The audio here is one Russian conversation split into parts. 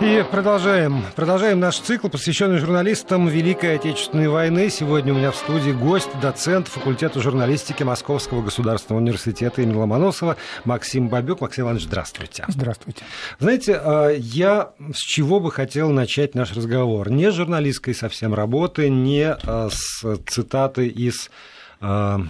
И продолжаем. Продолжаем наш цикл, посвященный журналистам Великой Отечественной войны. Сегодня у меня в студии гость, доцент факультета журналистики Московского государственного университета имени Ломоносова Максим Бабюк. Максим Иванович, здравствуйте. Здравствуйте. Знаете, а, я с чего бы хотел начать наш разговор? Не с журналистской совсем работы, не а, с цитаты из а,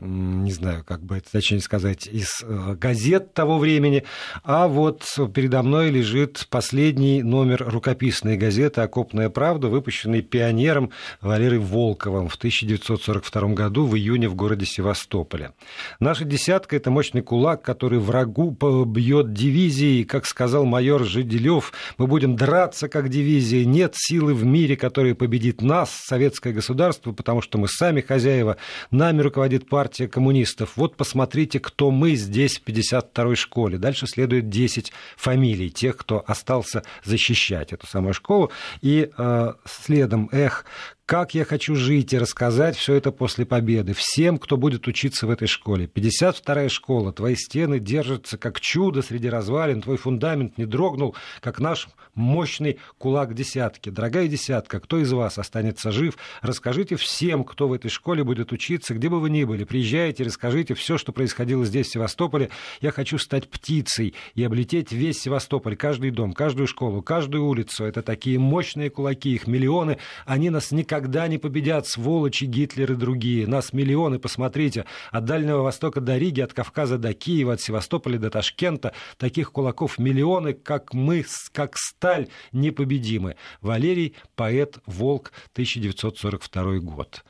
не знаю, как бы это точнее сказать, из э, газет того времени, а вот передо мной лежит последний номер рукописной газеты «Окопная правда», выпущенный пионером Валерием Волковым в 1942 году в июне в городе Севастополе. Наша десятка – это мощный кулак, который врагу бьет дивизии, как сказал майор Жиделев, мы будем драться как дивизия, нет силы в мире, которая победит нас, советское государство, потому что мы сами хозяева, нами руководит партия, партия коммунистов. Вот посмотрите, кто мы здесь в 52-й школе. Дальше следует 10 фамилий тех, кто остался защищать эту самую школу. И э, следом, эх, как я хочу жить и рассказать все это после победы всем, кто будет учиться в этой школе. 52-я школа, твои стены держатся как чудо среди развалин, твой фундамент не дрогнул, как наш мощный кулак десятки. Дорогая десятка, кто из вас останется жив, расскажите всем, кто в этой школе будет учиться, где бы вы ни были. Приезжайте, расскажите все, что происходило здесь, в Севастополе. Я хочу стать птицей и облететь весь Севастополь, каждый дом, каждую школу, каждую улицу. Это такие мощные кулаки, их миллионы. Они нас никогда никогда не победят сволочи Гитлер и другие. Нас миллионы, посмотрите, от Дальнего Востока до Риги, от Кавказа до Киева, от Севастополя до Ташкента. Таких кулаков миллионы, как мы, как сталь, непобедимы. Валерий, поэт, Волк, 1942 год.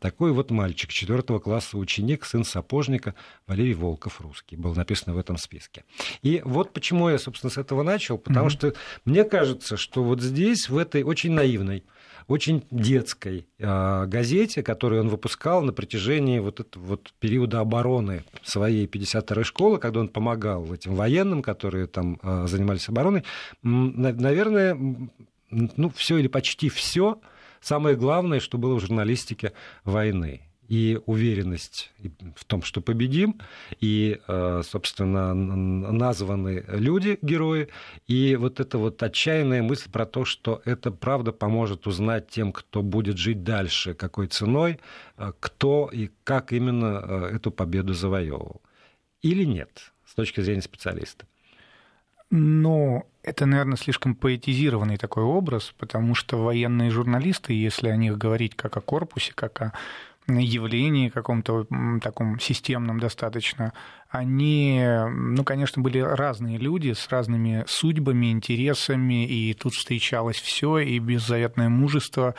Такой вот мальчик, четвертого класса ученик, сын сапожника Валерий Волков, русский, был написано в этом списке. И вот почему я, собственно, с этого начал, потому mm-hmm. что мне кажется, что вот здесь, в этой очень наивной, очень детской э, газете, которую он выпускал на протяжении вот этого вот периода обороны своей 52-й школы, когда он помогал этим военным, которые там э, занимались обороной, наверное, ну, все или почти все самое главное, что было в журналистике войны и уверенность в том, что победим, и, э, собственно, названы люди, герои, и вот эта вот отчаянная мысль про то, что это правда поможет узнать тем, кто будет жить дальше, какой ценой, э, кто и как именно э, эту победу завоевывал. Или нет, с точки зрения специалиста. Но это, наверное, слишком поэтизированный такой образ, потому что военные журналисты, если о них говорить как о корпусе, как о явлении каком-то таком системном достаточно, они, ну, конечно, были разные люди с разными судьбами, интересами, и тут встречалось все, и беззаветное мужество,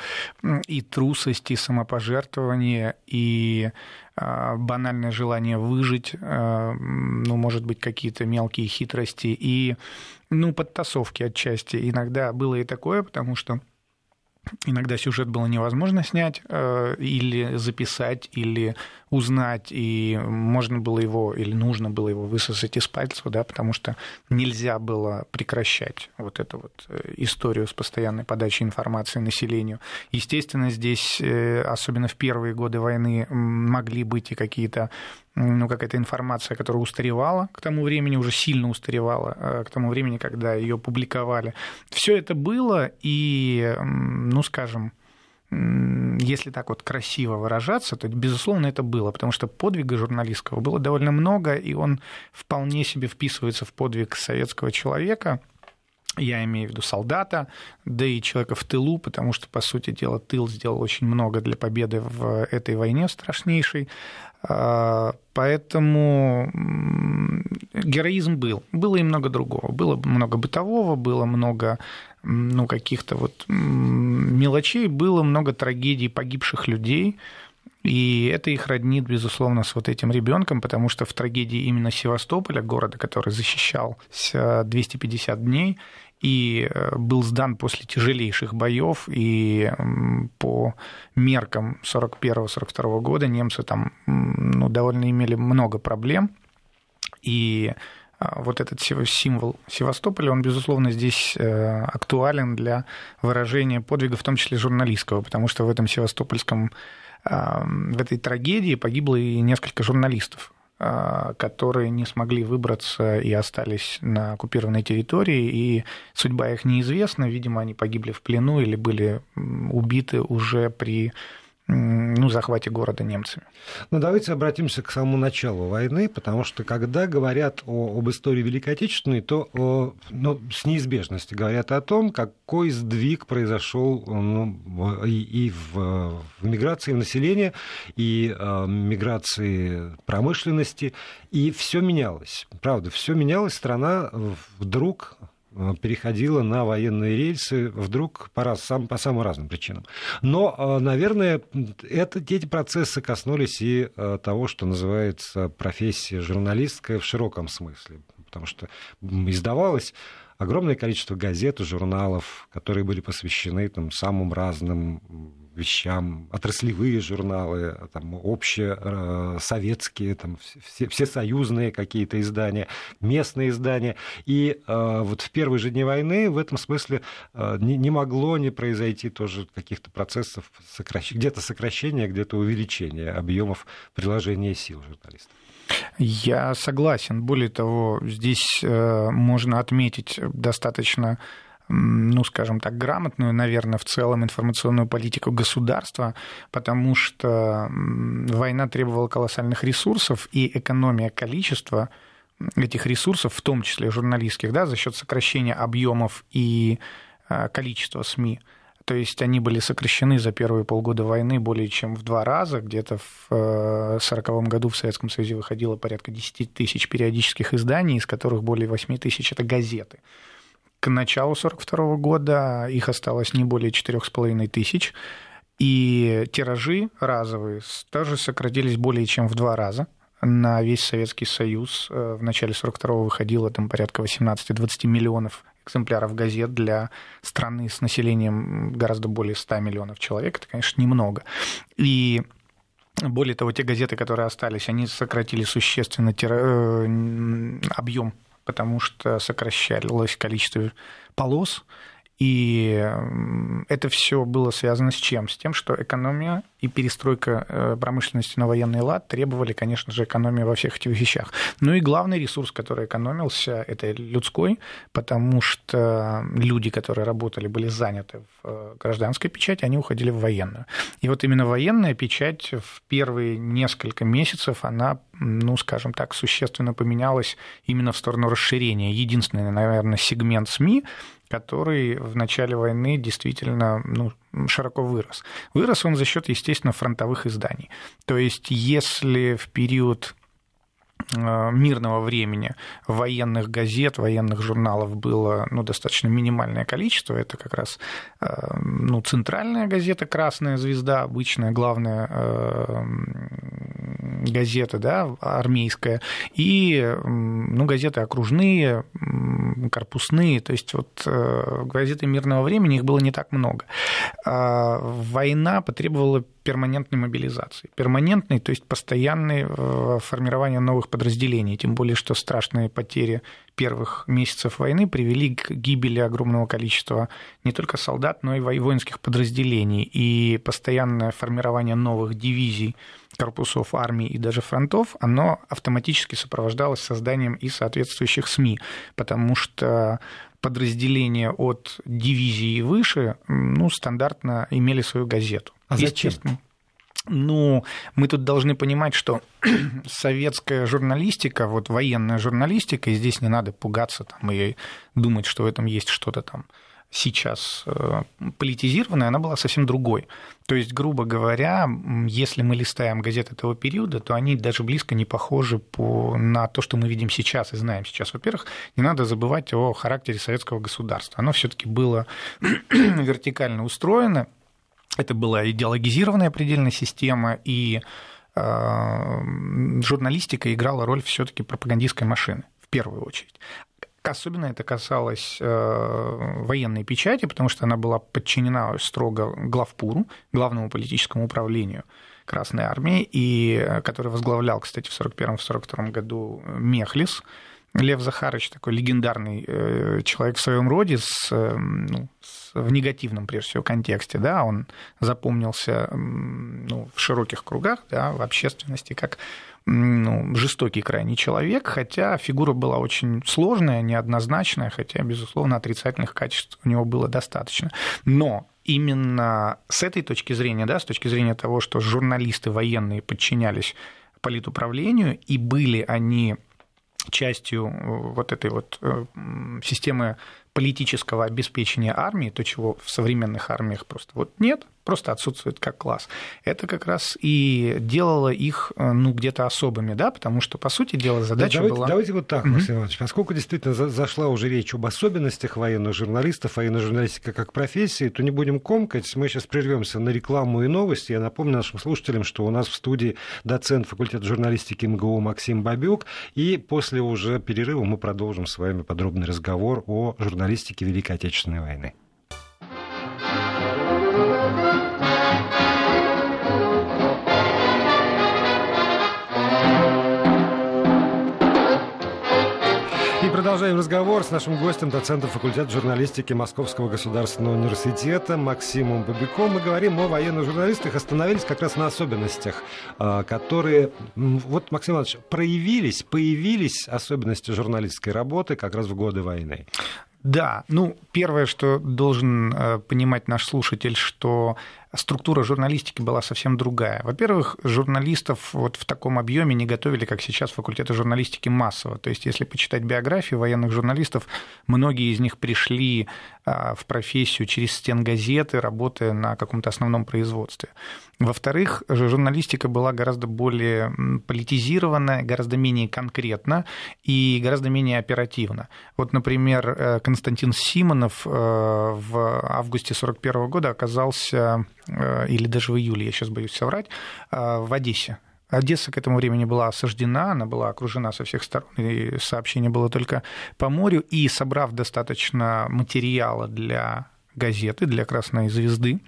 и трусость, и самопожертвование, и а, банальное желание выжить, а, ну, может быть, какие-то мелкие хитрости и, ну, подтасовки отчасти. Иногда было и такое, потому что Иногда сюжет было невозможно снять э, или записать, или узнать, и можно было его, или нужно было его высосать из пальцев, да, потому что нельзя было прекращать вот эту вот э, историю с постоянной подачей информации населению. Естественно, здесь, э, особенно в первые годы войны, могли быть и какие-то ну, какая-то информация, которая устаревала к тому времени, уже сильно устаревала э, к тому времени, когда ее публиковали. Все это было, и, ну, скажем, если так вот красиво выражаться, то, безусловно, это было, потому что подвига журналистского было довольно много, и он вполне себе вписывается в подвиг советского человека, я имею в виду солдата, да и человека в тылу, потому что, по сути дела, тыл сделал очень много для победы в этой войне страшнейшей. А, поэтому героизм был. Было и много другого. Было много бытового, было много ну, каких-то вот мелочей, было много трагедий погибших людей, и это их роднит, безусловно, с вот этим ребенком, потому что в трагедии именно Севастополя, города, который защищался 250 дней, и э, был сдан после тяжелейших боев, и по меркам 41-42 года немцы там ну, довольно имели много проблем, и а, вот этот символ Севастополя, он, безусловно, здесь э, актуален для выражения подвига, в том числе журналистского, потому что в этом севастопольском, в этой трагедии погибло и несколько журналистов. А, которые не смогли выбраться и остались на оккупированной территории, и судьба их неизвестна. Видимо, они погибли в плену или были убиты уже при ну, захвате города немцами. Ну, давайте обратимся к самому началу войны, потому что когда говорят о, об истории Великой Отечественной, то о, ну, с неизбежностью говорят о том, какой сдвиг произошел ну, и, и в, в миграции населения, и э, миграции промышленности, и все менялось. Правда, все менялось, страна вдруг переходила на военные рельсы вдруг по, раз, сам, по самым разным причинам. Но, э, наверное, это, эти процессы коснулись и э, того, что называется профессия журналистская в широком смысле, потому что издавалось огромное количество газет и журналов, которые были посвящены там, самым разным вещам, отраслевые журналы, там, общесоветские, там, все, все союзные какие-то издания, местные издания. И э, вот в первые же дни войны в этом смысле э, не, не могло не произойти тоже каких-то процессов, сокращ... где-то сокращения, где-то увеличения объемов приложения сил журналистов. Я согласен. Более того, здесь э, можно отметить достаточно ну, скажем так, грамотную, наверное, в целом информационную политику государства, потому что война требовала колоссальных ресурсов, и экономия количества этих ресурсов, в том числе журналистских, да, за счет сокращения объемов и а, количества СМИ, то есть они были сокращены за первые полгода войны более чем в два раза. Где-то в 1940 э, году в Советском Союзе выходило порядка 10 тысяч периодических изданий, из которых более 8 тысяч – это газеты. К началу 1942 года их осталось не более 4,5 тысяч, и тиражи разовые тоже сократились более чем в два раза на весь Советский Союз. Э, в начале 42-го выходило там порядка 18-20 миллионов экземпляров газет для страны с населением гораздо более 100 миллионов человек. Это, конечно, немного. И более того, те газеты, которые остались, они сократили существенно. Э, объем потому что сокращалось количество полос, и это все было связано с чем? С тем, что экономия и перестройка э, промышленности на военный лад требовали, конечно же, экономии во всех этих вещах. Ну и главный ресурс, который экономился, это людской, потому что люди, которые работали, были заняты в э, гражданской печати, они уходили в военную. И вот именно военная печать в первые несколько месяцев, она, ну, скажем так, существенно поменялась именно в сторону расширения. Единственный, наверное, сегмент СМИ, который в начале войны действительно ну, широко вырос. Вырос он за счет, естественно, фронтовых изданий. То есть, если в период мирного времени военных газет, военных журналов было ну, достаточно минимальное количество. Это как раз э, ну, центральная газета «Красная звезда», обычная главная э, газета да, армейская, и ну, газеты окружные, корпусные, то есть вот газеты мирного времени их было не так много. А война потребовала перманентной мобилизации. Перманентной, то есть постоянной э, формирование новых подразделений, тем более, что страшные потери первых месяцев войны привели к гибели огромного количества не только солдат, но и воинских подразделений. И постоянное формирование новых дивизий, корпусов армии и даже фронтов, оно автоматически сопровождалось созданием и соответствующих СМИ, потому что подразделения от дивизии и выше ну, стандартно имели свою газету. А зачем? Ну, мы тут должны понимать, что советская журналистика, вот военная журналистика, и здесь не надо пугаться там, и думать, что в этом есть что-то там сейчас э, политизированная, она была совсем другой. То есть, грубо говоря, если мы листаем газеты этого периода, то они даже близко не похожи по, на то, что мы видим сейчас и знаем сейчас. Во-первых, не надо забывать о характере советского государства. Оно все-таки было вертикально устроено, это была идеологизированная предельная система, и э, журналистика играла роль все-таки пропагандистской машины в первую очередь. Особенно это касалось э, военной печати, потому что она была подчинена строго главпуру, главному политическому управлению Красной Армии, и э, который возглавлял, кстати, в 1941-1942 году Мехлис, Лев Захарович такой легендарный э, человек в своем роде, с, э, ну, с, в негативном, прежде всего, контексте, да, он запомнился ну, в широких кругах, да, в общественности, как ну, жестокий крайний человек, хотя фигура была очень сложная, неоднозначная, хотя, безусловно, отрицательных качеств у него было достаточно. Но именно с этой точки зрения, да, с точки зрения того, что журналисты военные подчинялись политуправлению, и были они частью э, вот этой вот э, системы политического обеспечения армии, то, чего в современных армиях просто вот нет, просто отсутствует как класс. Это как раз и делало их э, ну, где-то особыми, да, потому что, по сути дела, задача давайте, была... Давайте вот так, Максим Иванович, поскольку действительно зашла уже речь об особенностях военных журналистов, военная журналистика как профессии, то не будем комкать, мы сейчас прервемся на рекламу и новости. Я напомню нашим слушателям, что у нас в студии доцент факультета журналистики МГУ Максим Бабюк, и после уже перерыва мы продолжим с вами подробный разговор о журналистике Великой Отечественной войны. Продолжаем разговор с нашим гостем, доцентом факультета журналистики Московского государственного университета Максимом Бабиком. Мы говорим о военных журналистах, остановились как раз на особенностях, а, которые, вот, Максим Иванович, проявились, появились особенности журналистской работы как раз в годы войны. Да, ну, первое, что должен э, понимать наш слушатель, что структура журналистики была совсем другая. Во-первых, журналистов вот в таком объеме не готовили, как сейчас факультеты журналистики массово. То есть, если почитать биографии военных журналистов, многие из них пришли в профессию через стен газеты, работая на каком-то основном производстве. Во-вторых, журналистика была гораздо более политизированная, гораздо менее конкретна и гораздо менее оперативна. Вот, например, э, Константин Симонов э, в августе 1941 года оказался Э, или даже в июле, я сейчас боюсь соврать, в Одессе. Одесса к этому времени была осаждена, она была окружена со всех сторон, и сообщение было только по морю. И собрав достаточно материала для газеты, для «Красной звезды»,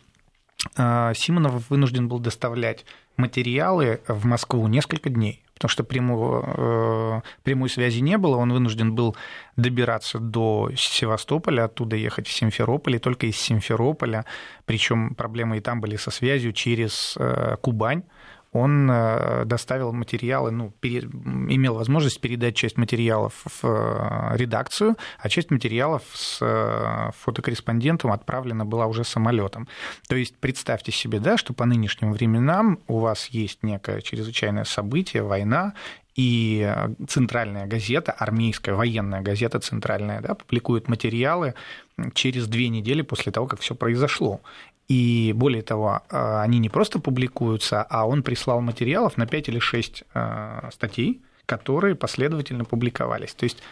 э, Симонов вынужден был доставлять материалы в Москву несколько дней потому что прямого, прямой связи не было, он вынужден был добираться до Севастополя, оттуда ехать в Симферополь, и только из Симферополя, причем проблемы и там были со связью через э, Кубань, он э, доставил материалы, ну, пере, имел возможность передать часть материалов в э, редакцию, а часть материалов с э, фотокорреспондентом отправлена была уже самолетом. То есть представьте себе, да, что по нынешним временам у вас есть некое чрезвычайное событие, война, и центральная газета, армейская военная газета центральная, да, публикует материалы через две недели после того, как все произошло. И более того, э, они не просто публикуются, а он прислал материалов на 5 или 6 э, статей, которые последовательно публиковались. То есть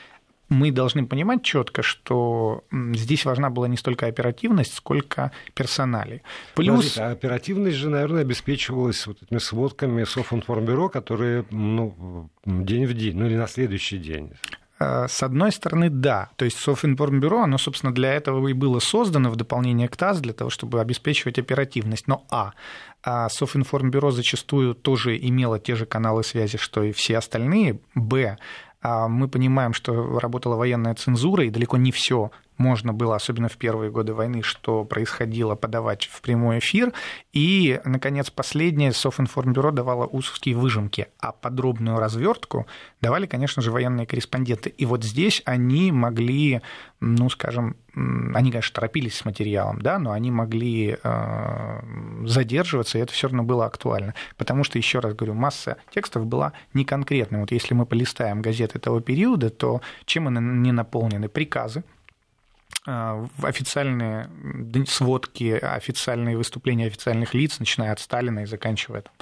мы должны понимать четко, что здесь важна была не столько оперативность, сколько персонали. Плюс... Подождите, а оперативность же, наверное, обеспечивалась вот этими сводками Софинформбюро, которые ну, день в день, ну или на следующий день. Э, с одной стороны, да. То есть Софинформбюро, оно, собственно, для этого и было создано в дополнение к ТАСС, для того, чтобы обеспечивать оперативность. Но А. А Софинформбюро зачастую тоже имело те же каналы связи, что и все остальные. Б. А мы понимаем, что работала военная цензура, и далеко не все можно было, особенно в первые годы войны, что происходило, подавать в прямой эфир. И, наконец, последнее, Софинформбюро давало узкие выжимки, а подробную развертку давали, конечно же, военные корреспонденты. И вот здесь они могли, ну, скажем, они, конечно, торопились с материалом, да, но они могли э, задерживаться, и это все равно было актуально. Потому что, еще раз говорю, масса текстов была неконкретной. Вот если мы полистаем газеты того периода, то чем они наполнены? Приказы, официальные сводки, официальные выступления официальных лиц, начиная от Сталина и заканчивая там,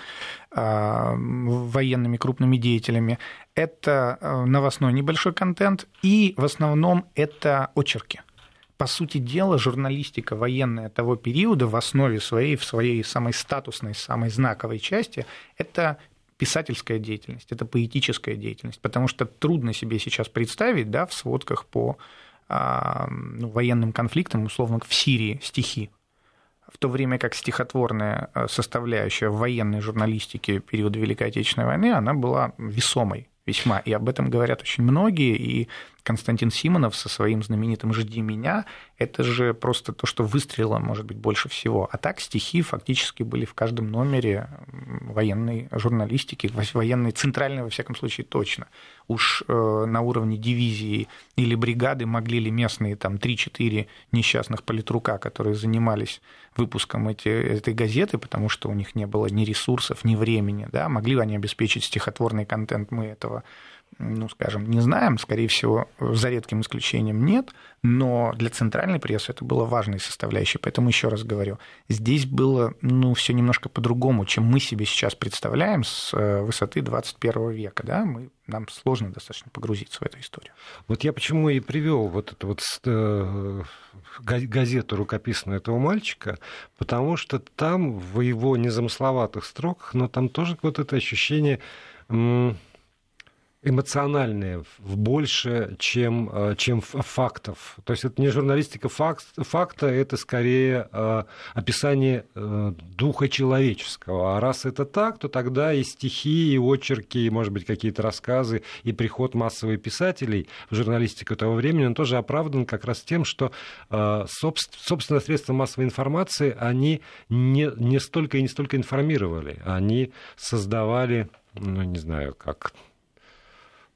э, военными крупными деятелями. Это э, новостной небольшой контент, и в основном это очерки. По сути дела, журналистика военная того периода в основе своей, в своей самой статусной, самой знаковой части, это писательская деятельность, это поэтическая деятельность, потому что трудно себе сейчас представить да, в сводках по а, ну, военным конфликтам, условно, в Сирии стихи, в то время как стихотворная э, составляющая военной журналистике периода Великой Отечественной войны, она была весомой весьма, и об этом говорят очень многие, и Константин Симонов со своим знаменитым «Жди меня» — это же просто то, что выстрелило, может быть, больше всего. А так стихи фактически были в каждом номере военной журналистики, военной, центральной, во всяком случае, точно. Уж э, на уровне дивизии или бригады могли ли местные там 3-4 несчастных политрука, которые занимались выпуском эти, этой газеты, потому что у них не было ни ресурсов, ни времени, да, могли ли они обеспечить стихотворный контент, мы этого ну, скажем, не знаем, скорее всего, за редким исключением нет, но для центральной прессы это было важной составляющей. Поэтому еще раз говорю, здесь было ну, все немножко по-другому, чем мы себе сейчас представляем с э, высоты 21 века. Да? Мы, нам сложно достаточно погрузиться в эту историю. Вот я почему и привел вот эту вот э, газету рукописную этого мальчика, потому что там в его незамысловатых строках, но там тоже вот это ощущение эмоциональные больше, чем, э, чем фактов. То есть это не журналистика факт, факта, это скорее э, описание э, духа человеческого. А раз это так, то тогда и стихи, и очерки, и, может быть, какие-то рассказы, и приход массовых писателей в журналистику того времени, он тоже оправдан как раз тем, что собственно средства массовой информации, они не, не столько и не столько информировали, они создавали, ну, не знаю, как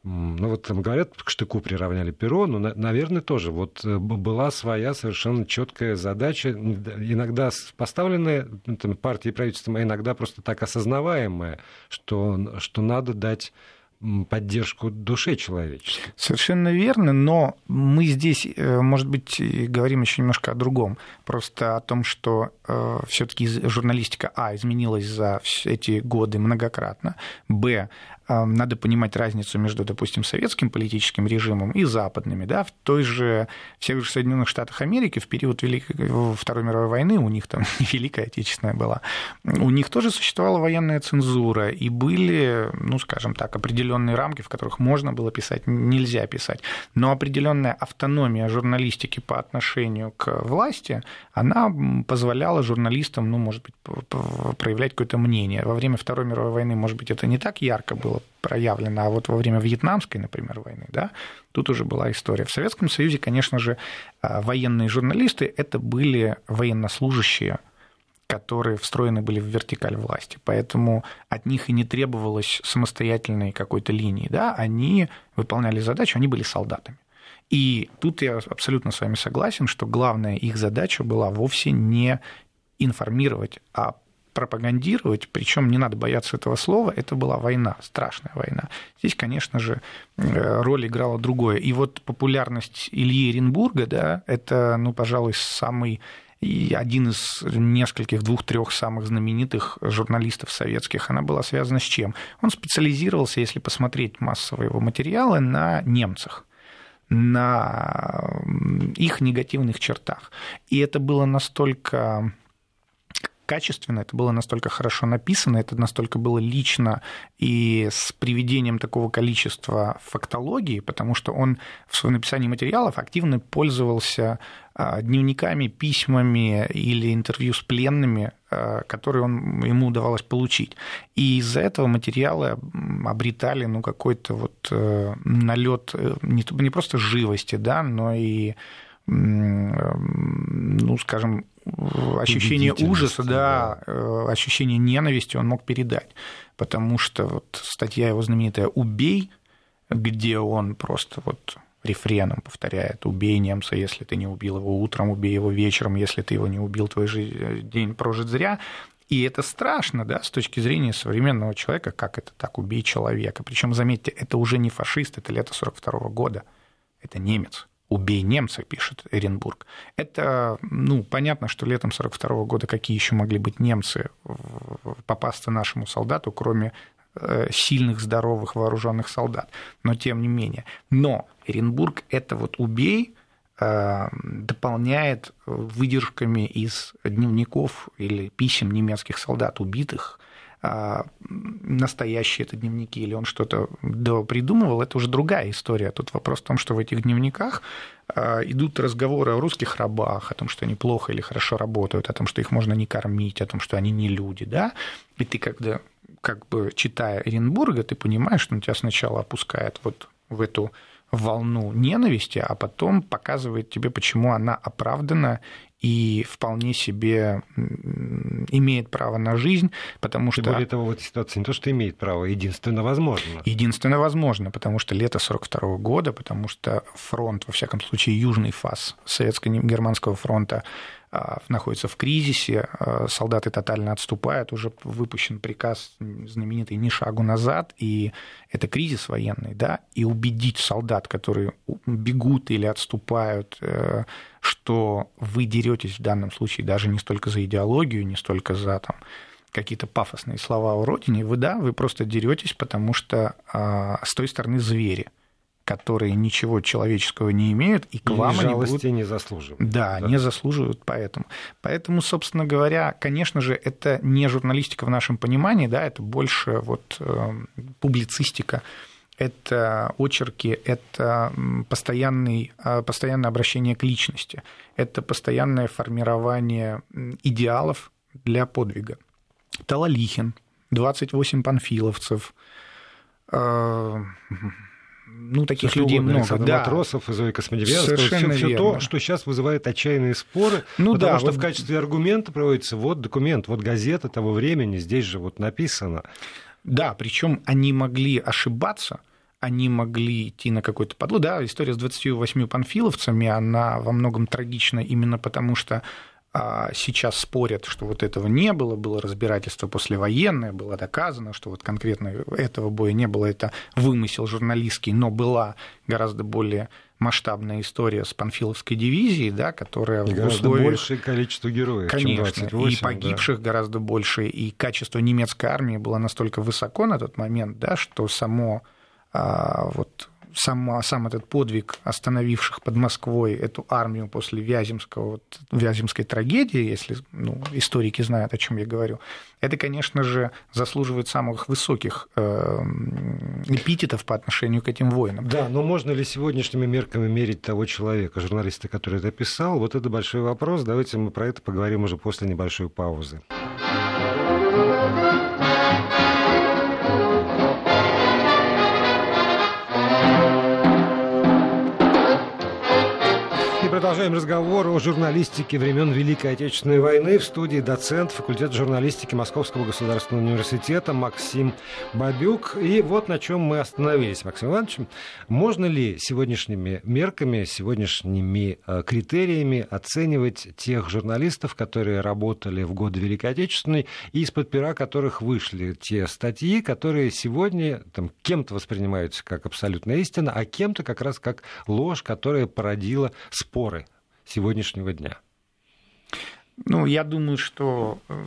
ну вот там говорят, к штыку приравняли перо, но, наверное, тоже вот э, была своя совершенно четкая задача, иногда поставленная ну, там, партией и правительством, а иногда просто так осознаваемая, что, что надо дать поддержку душе человеческой. Совершенно верно, но мы здесь, э, может быть, говорим еще немножко о другом. Просто о том, что э, все-таки журналистика, а, изменилась за эти годы многократно, б, надо понимать разницу между, допустим, советским политическим режимом и западными. Да? В той же, в тех же Соединенных Штатах Америки в период Великой, Второй мировой войны, у них там Великая Отечественная была, у них тоже существовала военная цензура, и были, ну, скажем так, определенные рамки, в которых можно было писать, нельзя писать. Но определенная автономия журналистики по отношению к власти, она позволяла журналистам, ну, может быть, проявлять какое-то мнение. Во время Второй мировой войны, может быть, это не так ярко было проявлено, а вот во время Вьетнамской, например, войны, да, тут уже была история. В Советском Союзе, конечно же, а, военные журналисты это были военнослужащие, которые встроены были в вертикаль власти. Поэтому от них и не требовалось самостоятельной какой-то линии. Да? Они выполняли задачу, они были солдатами. И тут я абсолютно с вами согласен, что главная их задача была вовсе не информировать, а пропагандировать, причем не надо бояться этого слова, это была война, страшная война. Здесь, конечно же, э, роль играла другое. И вот популярность Ильи Оренбурга, да, это, ну, пожалуй, самый и один из нескольких, двух-трех самых знаменитых журналистов советских, она была связана с чем? Он специализировался, если посмотреть массовые его материалы, на немцах на их негативных чертах. И это было настолько качественно, это было настолько хорошо написано, это настолько было лично и с приведением такого количества фактологии, потому что он в своем написании материалов активно пользовался а, дневниками, письмами или интервью с пленными, а, которые он, ему удавалось получить. И из-за этого материалы обретали ну, какой-то вот э, налет э, не, не просто живости, да, но и ну, скажем, ощущение ужаса, да, да, э, ощущение ненависти он мог передать. Потому что вот статья его знаменитая «Убей», где он просто вот рефреном повторяет «Убей немца, если ты не убил его утром, убей его вечером, если ты его не убил, твой день прожит зря». И это страшно, да, с точки зрения современного человека, как это так, убей человека. Причем, заметьте, это уже не фашист, это лето 42 года, это немец. «Убей немца», пишет Эренбург. Это, ну, понятно, что летом 1942 года какие еще могли быть немцы попасться нашему солдату, кроме э, сильных, здоровых, вооруженных солдат. Но тем не менее. Но Эренбург это вот «убей», э, дополняет выдержками из дневников или писем немецких солдат, убитых настоящие это дневники или он что-то придумывал, это уже другая история. Тут вопрос в том, что в этих дневниках а, идут разговоры о русских рабах, о том, что они плохо или хорошо работают, о том, что их можно не кормить, о том, что они не люди, да, и ты когда как бы читая Оренбурга, ты понимаешь, что он тебя сначала опускает вот в эту волну ненависти, а потом показывает тебе, почему она оправдана и вполне себе имеет право на жизнь, потому что... более того, в этой ситуации не то, что имеет право, единственно возможно. Единственно возможно, потому что лето 42 года, потому что фронт, во всяком случае, южный фас советско-германского фронта а, находится в кризисе, а, солдаты тотально отступают, уже выпущен приказ знаменитый «ни шагу назад», и это кризис военный, да, и убедить солдат, которые бегут или отступают, э, что вы деретесь в данном случае даже не столько за идеологию, не столько за там, какие-то пафосные слова о родине, вы да, вы просто деретесь, потому что а, с той стороны звери – которые ничего человеческого не имеют, и к и вам они будут... не заслуживают. Да, да, не заслуживают поэтому. Поэтому, собственно говоря, конечно же, это не журналистика в нашем понимании, да, это больше вот э, публицистика, это очерки, это постоянный, э, постоянное обращение к личности, это постоянное формирование идеалов для подвига. Талалихин, 28 панфиловцев, э, ну, таких людей много. Да. Матросов, Зои Космодемьянского, все, все то, что сейчас вызывает отчаянные споры, ну, потому да, что вот... в качестве аргумента проводится вот документ, вот газета того времени, здесь же вот написано. Да, причем они могли ошибаться, они могли идти на какой-то подлог. Да, история с 28 панфиловцами, она во многом трагична именно потому, что а сейчас спорят, что вот этого не было, было разбирательство послевоенное, было доказано, что вот конкретно этого боя не было, это вымысел журналистский, но была гораздо более масштабная история с Панфиловской дивизией, да, которая и в гораздо условиях... большее количество героев, Конечно, чем 28, и погибших да. гораздо больше, и качество немецкой армии было настолько высоко на тот момент, да, что само вот сам, сам этот подвиг остановивших под Москвой эту армию после Вяземского, вот, Вяземской трагедии, если ну, историки знают, о чем я говорю, это, конечно же, заслуживает самых высоких э, эпитетов по отношению к этим воинам. Да, но можно ли сегодняшними мерками мерить того человека, журналиста, который это писал? Вот это большой вопрос. Давайте мы про это поговорим уже после небольшой паузы. Продолжаем разговор о журналистике времен Великой Отечественной войны. В студии доцент факультета журналистики Московского государственного университета Максим Бабюк. И вот на чем мы остановились, Максим Иванович. Можно ли сегодняшними мерками, сегодняшними э, критериями оценивать тех журналистов, которые работали в годы Великой Отечественной, и из-под пера которых вышли те статьи, которые сегодня там, кем-то воспринимаются как абсолютная истина, а кем-то как раз как ложь, которая породила спор сегодняшнего дня? Ну, я думаю, что э,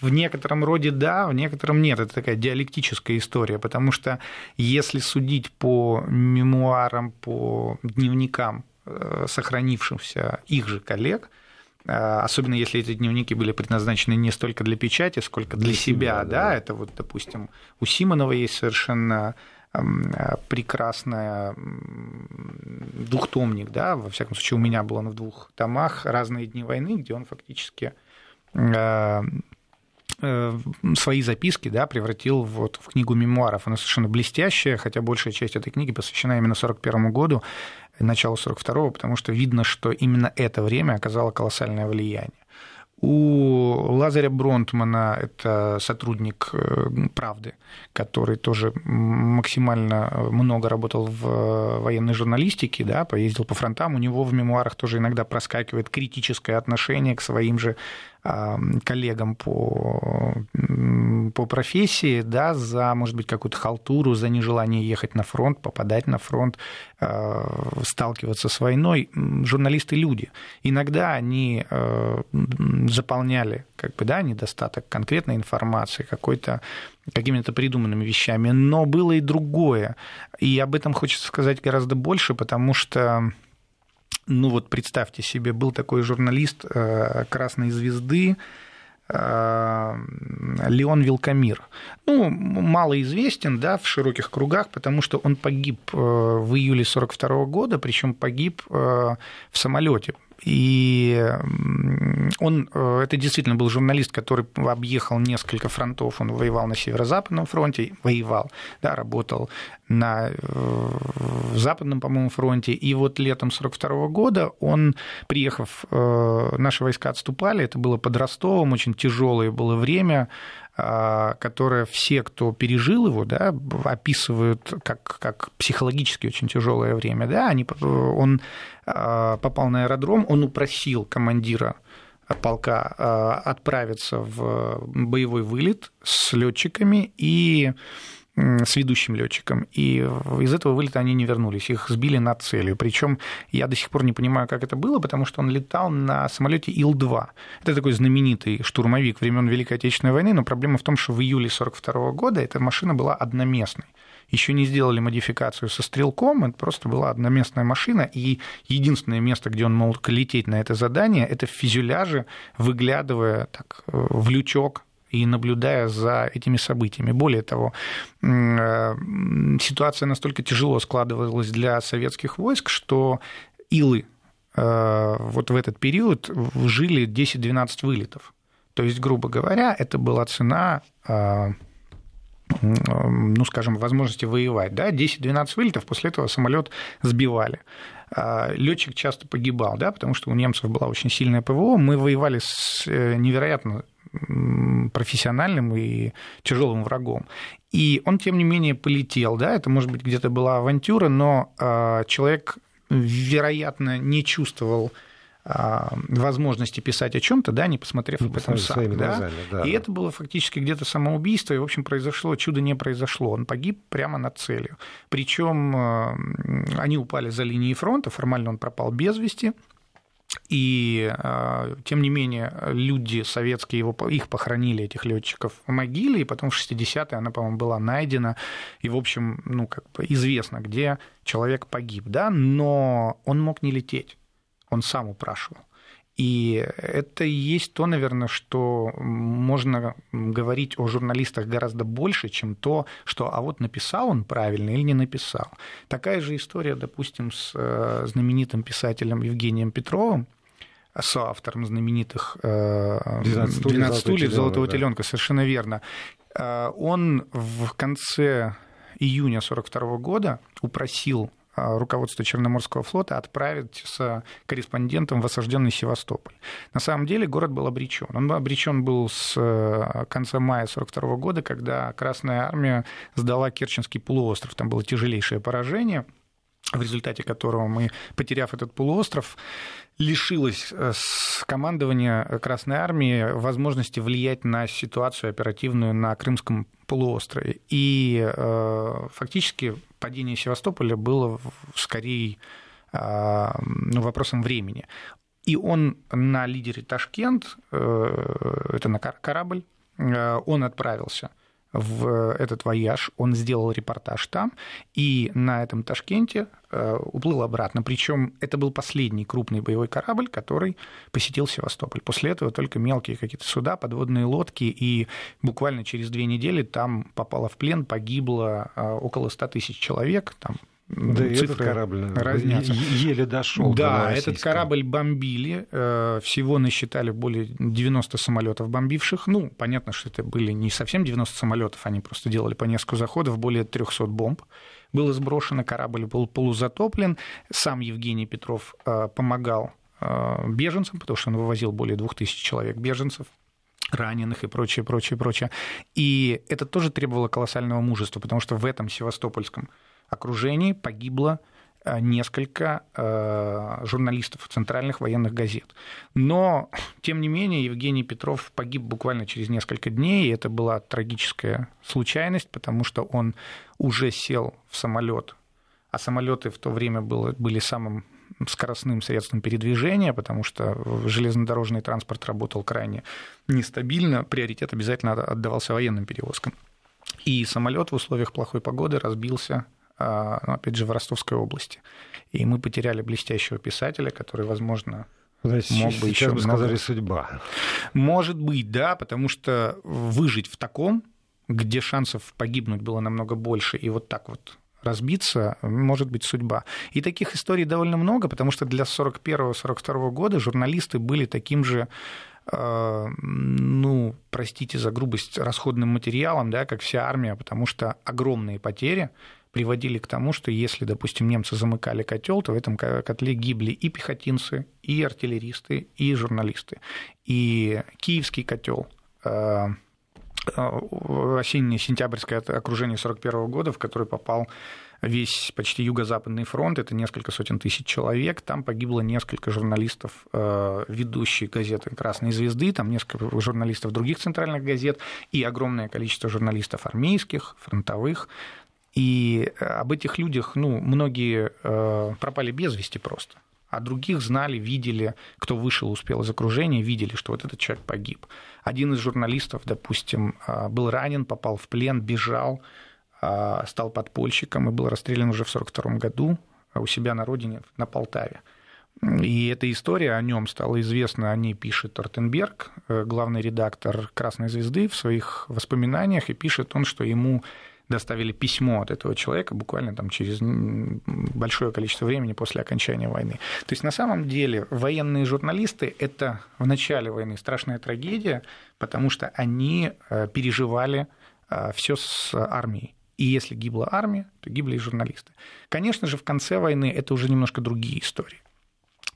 в некотором роде да, в некотором нет. Это такая диалектическая история, потому что если судить по мемуарам, по дневникам э, сохранившимся их же коллег, э, особенно если эти дневники были предназначены не столько для печати, сколько для, для себя, себя да, да, это вот, допустим, у Симонова есть совершенно прекрасная двухтомник, да, во всяком случае у меня было в двух томах «Разные дни войны», где он фактически э, э, свои записки да, превратил вот в книгу мемуаров. Она совершенно блестящая, хотя большая часть этой книги посвящена именно 1941 году, началу 1942, потому что видно, что именно это время оказало колоссальное влияние. У Лазаря Бронтмана, это сотрудник э, «Правды», который тоже максимально много работал в военной журналистике, да, поездил по фронтам, у него в мемуарах тоже иногда проскакивает критическое отношение к своим же коллегам по, по профессии, да, за, может быть, какую-то халтуру, за нежелание ехать на фронт, попадать на фронт, а, сталкиваться с войной. Журналисты – люди. Иногда они а, заполняли как бы, да, недостаток конкретной информации, какой-то какими-то придуманными вещами, но было и другое. И об этом хочется сказать гораздо больше, потому что ну вот представьте себе, был такой журналист э, «Красной звезды», э, Леон Вилкамир. Ну, малоизвестен, да, в широких кругах, потому что он погиб э, в июле 42 года, причем погиб в самолете и он, э, это действительно был журналист, который объехал несколько фронтов. Он воевал на Северо-Западном фронте, воевал, да, работал на э, Западном, по-моему, фронте. И вот летом 1942 года он, приехав, э, наши войска отступали, это было под Ростовом, очень тяжелое было время, которое все, кто пережил его, да, описывают как, как психологически очень тяжелое время. Да, они, он а, попал на аэродром, он упросил командира полка а, отправиться в боевой вылет с летчиками и с ведущим летчиком. И из этого вылета они не вернулись, их сбили над целью. Причем я до сих пор не понимаю, как это было, потому что он летал на самолете Ил-2. Это такой знаменитый штурмовик времен Великой Отечественной войны, но проблема в том, что в июле 1942 года эта машина была одноместной еще не сделали модификацию со стрелком, это просто была одноместная машина, и единственное место, где он мог лететь на это задание, это в фюзеляже, выглядывая так, в лючок и наблюдая за этими событиями. Более того, э, ситуация настолько тяжело складывалась для советских войск, что Илы э, вот в этот период жили 10-12 вылетов. То есть, грубо говоря, это была цена э, ну, скажем, возможности воевать. Да? 10-12 вылетов, после этого самолет сбивали. Летчик часто погибал, да, потому что у немцев была очень сильная ПВО. Мы воевали с невероятно профессиональным и тяжелым врагом. И он, тем не менее, полетел, да, это, может быть, где-то была авантюра, но а, человек, вероятно, не чувствовал а, возможности писать о чем-то, да, не посмотрев об этом сам. Да? Глазами, да. И это было фактически где-то самоубийство, и, в общем, произошло, чудо не произошло. Он погиб прямо над целью. Причем а, они упали за линией фронта, формально он пропал без вести, и, а, тем не менее, люди советские его, их похоронили, этих летчиков, в могиле, и потом в 60-е она, по-моему, была найдена, и, в общем, ну, как бы известно, где человек погиб, да, но он мог не лететь, он сам упрашивал. И это и есть то, наверное, что можно говорить о журналистах гораздо больше, чем то, что а вот написал он правильно или не написал. Такая же история, допустим, с э, знаменитым писателем Евгением Петровым, соавтором знаменитых «12 стульев, стульев золотого да. теленка», совершенно верно. Э, он в конце июня 1942 года упросил руководство Черноморского флота отправить с корреспондентом в осажденный Севастополь. На самом деле город был обречен. Он обречен был с э, конца мая 1942 года, когда Красная Армия сдала Керченский полуостров. Там было тяжелейшее поражение в результате которого мы, потеряв этот полуостров, лишилось э, командования Красной Армии возможности влиять на ситуацию оперативную на Крымском полуострове. И э, фактически падение Севастополя было скорее э, ну, вопросом времени. И он на лидере Ташкент, это на корабль, он отправился – в этот вояж, он сделал репортаж там, и на этом Ташкенте э, уплыл обратно. Причем это был последний крупный боевой корабль, который посетил Севастополь. После этого только мелкие какие-то суда, подводные лодки, и буквально через две недели там попало в плен, погибло э, около 100 тысяч человек, там да, и этот корабль разнятся. еле дошел. Да, этот корабль бомбили. Э, всего насчитали более 90 самолетов бомбивших. Ну, понятно, что это были не совсем 90 самолетов, они просто делали по несколько заходов, более 300 бомб было сброшено, корабль был полузатоплен. Сам Евгений Петров э, помогал э, беженцам, потому что он вывозил более 2000 человек беженцев раненых и прочее, прочее, прочее. И это тоже требовало колоссального мужества, потому что в этом севастопольском окружении погибло э, несколько э, журналистов центральных военных газет. Но, тем не менее, Евгений Петров погиб буквально через несколько дней, и это была трагическая случайность, потому что он уже сел в самолет, а самолеты в то время были самым скоростным средством передвижения, потому что железнодорожный транспорт работал крайне нестабильно, приоритет обязательно отдавался военным перевозкам. И самолет в условиях плохой погоды разбился ну, опять же, в Ростовской области. И мы потеряли блестящего писателя, который, возможно, Значит, мог бы еще бы много... сказали судьба. Может быть, да, потому что выжить в таком, где шансов погибнуть было намного больше, и вот так вот разбиться, может быть судьба. И таких историй довольно много, потому что для 1941-1942 года журналисты были таким же э, ну, простите за грубость, расходным материалом, да, как вся армия, потому что огромные потери приводили к тому, что если, допустим, немцы замыкали котел, то в этом котле гибли и пехотинцы, и артиллеристы, и журналисты. И киевский котел э, э, осеннее сентябрьское окружение 1941 года, в который попал весь почти юго-западный фронт, это несколько сотен тысяч человек, там погибло несколько журналистов э, ведущей газеты «Красной звезды», там несколько журналистов других центральных газет и огромное количество журналистов армейских, фронтовых, и э, об этих людях, ну, многие э, пропали без вести просто. А других знали, видели, кто вышел, успел из окружения, видели, что вот этот человек погиб. Один из журналистов, допустим, э, был ранен, попал в плен, бежал, стал подпольщиком и был расстрелян уже в 1942 году у себя на родине, на Полтаве. И эта история о нем стала известна, о ней пишет Ортенберг, главный редактор «Красной звезды» в своих воспоминаниях, и пишет он, что ему доставили письмо от этого человека буквально там через большое количество времени после окончания войны. То есть на самом деле военные журналисты – это в начале войны страшная трагедия, потому что они э, переживали э, все с армией. И если гибла армия, то гибли и журналисты. Конечно же, в конце войны это уже немножко другие истории.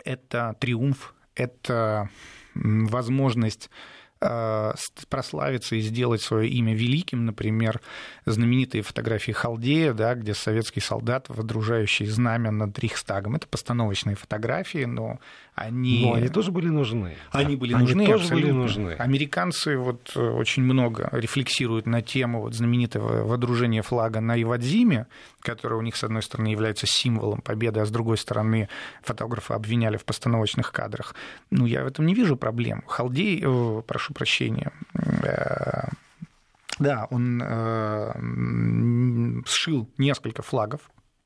Это триумф, это возможность прославиться и сделать свое имя великим, например, знаменитые фотографии Халдея, да, где советский солдат, водружающий знамя над Рейхстагом. Это постановочные фотографии, но они... Но они тоже были нужны. Они были они нужны, тоже абсолютно. были нужны. Американцы вот э, очень много рефлексируют на тему вот знаменитого водружения флага на Ивадзиме, которое у них, с одной стороны, является символом победы, а с другой стороны, фотографы обвиняли в постановочных кадрах. Ну, я в этом не вижу проблем. Халдей, э, прошу прощения, э, да, он э, сшил несколько флагов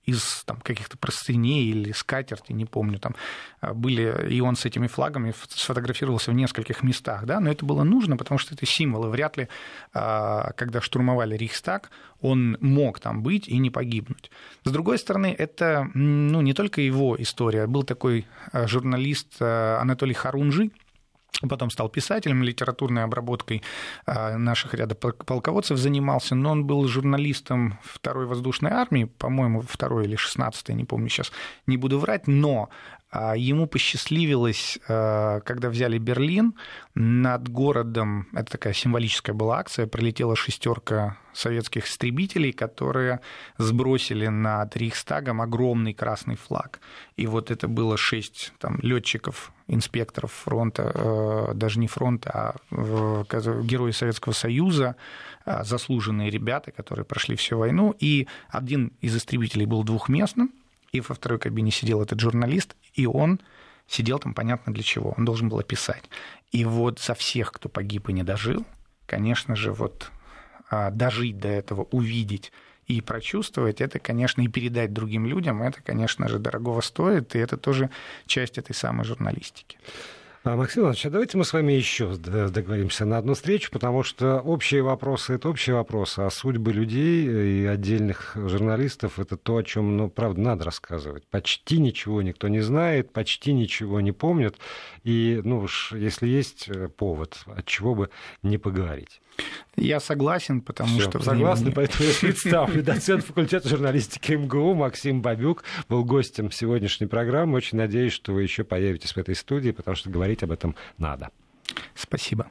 из там, каких-то простыней или скатерти, не помню, там э, были, и он с этими флагами сфотографировался в нескольких местах, да, но это было нужно, потому что это символы, вряд ли, когда штурмовали Рейхстаг, он мог там быть и не погибнуть. С другой стороны, это ну, не только его история, был такой журналист Анатолий Харунжи, Потом стал писателем, литературной обработкой а, наших ряда полководцев занимался, но он был журналистом второй воздушной армии, по-моему, второй или шестнадцатой, не помню сейчас, не буду врать, но ему посчастливилось, э, когда взяли Берлин, над городом, это такая символическая была акция, пролетела шестерка советских истребителей, которые сбросили над Рейхстагом огромный красный флаг. И вот это было шесть там, летчиков, инспекторов фронта, э, даже не фронта, а герои Советского Союза, э, заслуженные ребята, которые прошли всю войну. И один из истребителей был двухместным, и во второй кабине сидел этот журналист, и он сидел там понятно для чего. Он должен был описать. И вот за всех, кто погиб и не дожил, конечно же, вот а, дожить до этого, увидеть и прочувствовать, это, конечно, и передать другим людям, это, конечно же, дорогого стоит, и это тоже часть этой самой журналистики. А, Максим Иванович, а давайте мы с вами еще договоримся на одну встречу, потому что общие вопросы — это общие вопросы, а судьбы людей и отдельных журналистов — это то, о чем, ну, правда, надо рассказывать. Почти ничего никто не знает, почти ничего не помнит, и, ну уж, если есть э, повод, от чего бы не поговорить. Я согласен, потому Всё, что... Согласен, времени... поэтому я представлю. Доцент факультета журналистики МГУ Максим Бабюк был гостем сегодняшней программы. Очень надеюсь, что вы еще появитесь в этой студии, потому что говорить об этом надо. Спасибо.